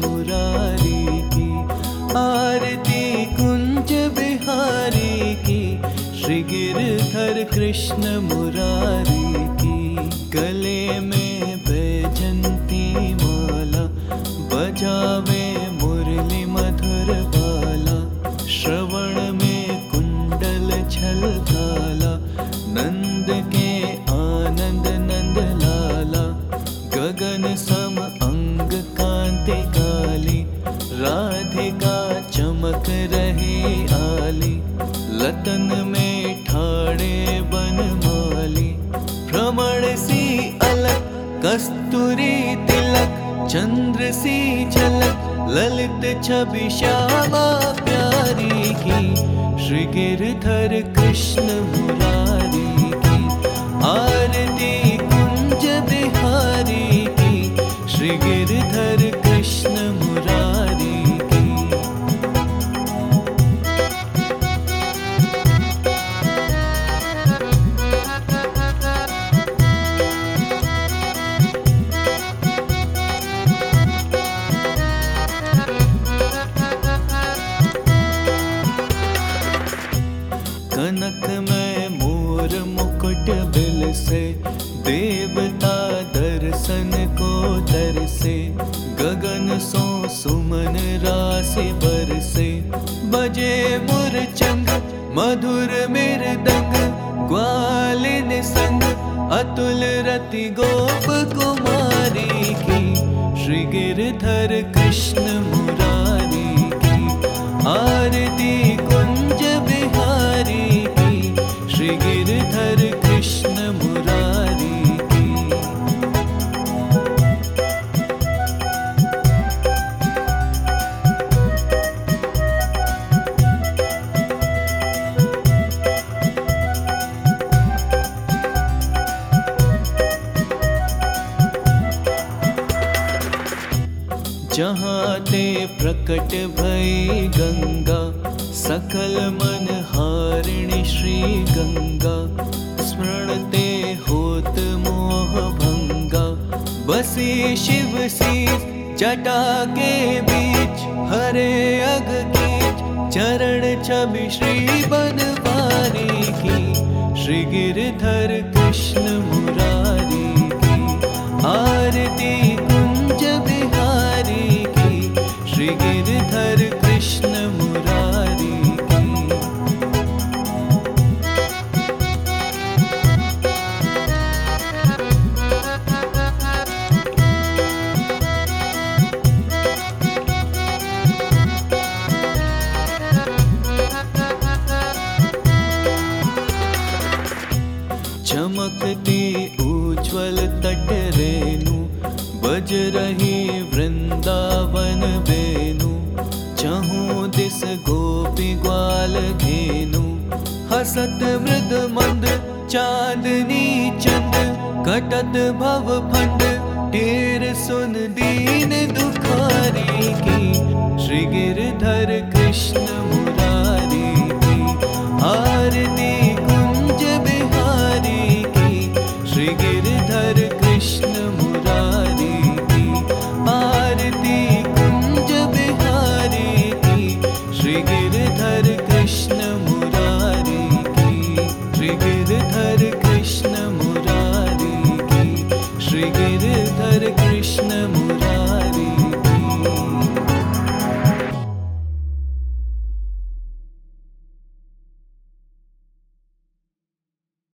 मुरारी की, आरती कुंज बिहारी की श्री गिरधर कृष्ण मुरारी की। गले में बैजंती माला, बजावे मुरली मधुर लतन में ठाणे बन माली। भ्रमण सी अलग, कस्तूरी तिलक, चंद्र सी झलक, ललित छवि श्यामा प्यारी की। श्री गिरधर कृष्ण कनक में मोर मुकुट बिल से देवता दर्शन को दर से गगन सो सुमन राशि बरसे। बजे मुरचंग मधुर मृदंग ग्वालिन संग अतुल रति गोप कुमारी की। श्री गिरधर कृष्ण जहाँ ते प्रकट भई गंगा सकल मन हारिणी श्री गंगा। स्मरणते होत मोह भंगा। बसी शिव सी जटा के बीच हरे अग कीच। चरण छवि श्री बनवारी की श्री गिरधर कृष्ण चमकती ग्वाल घेनु हसत मृद मंद चांदनी चंद। कटत भव फंड टेर सुन दीन दुखारी की। श्री गिरधर कृष्ण मुरारी गिरधर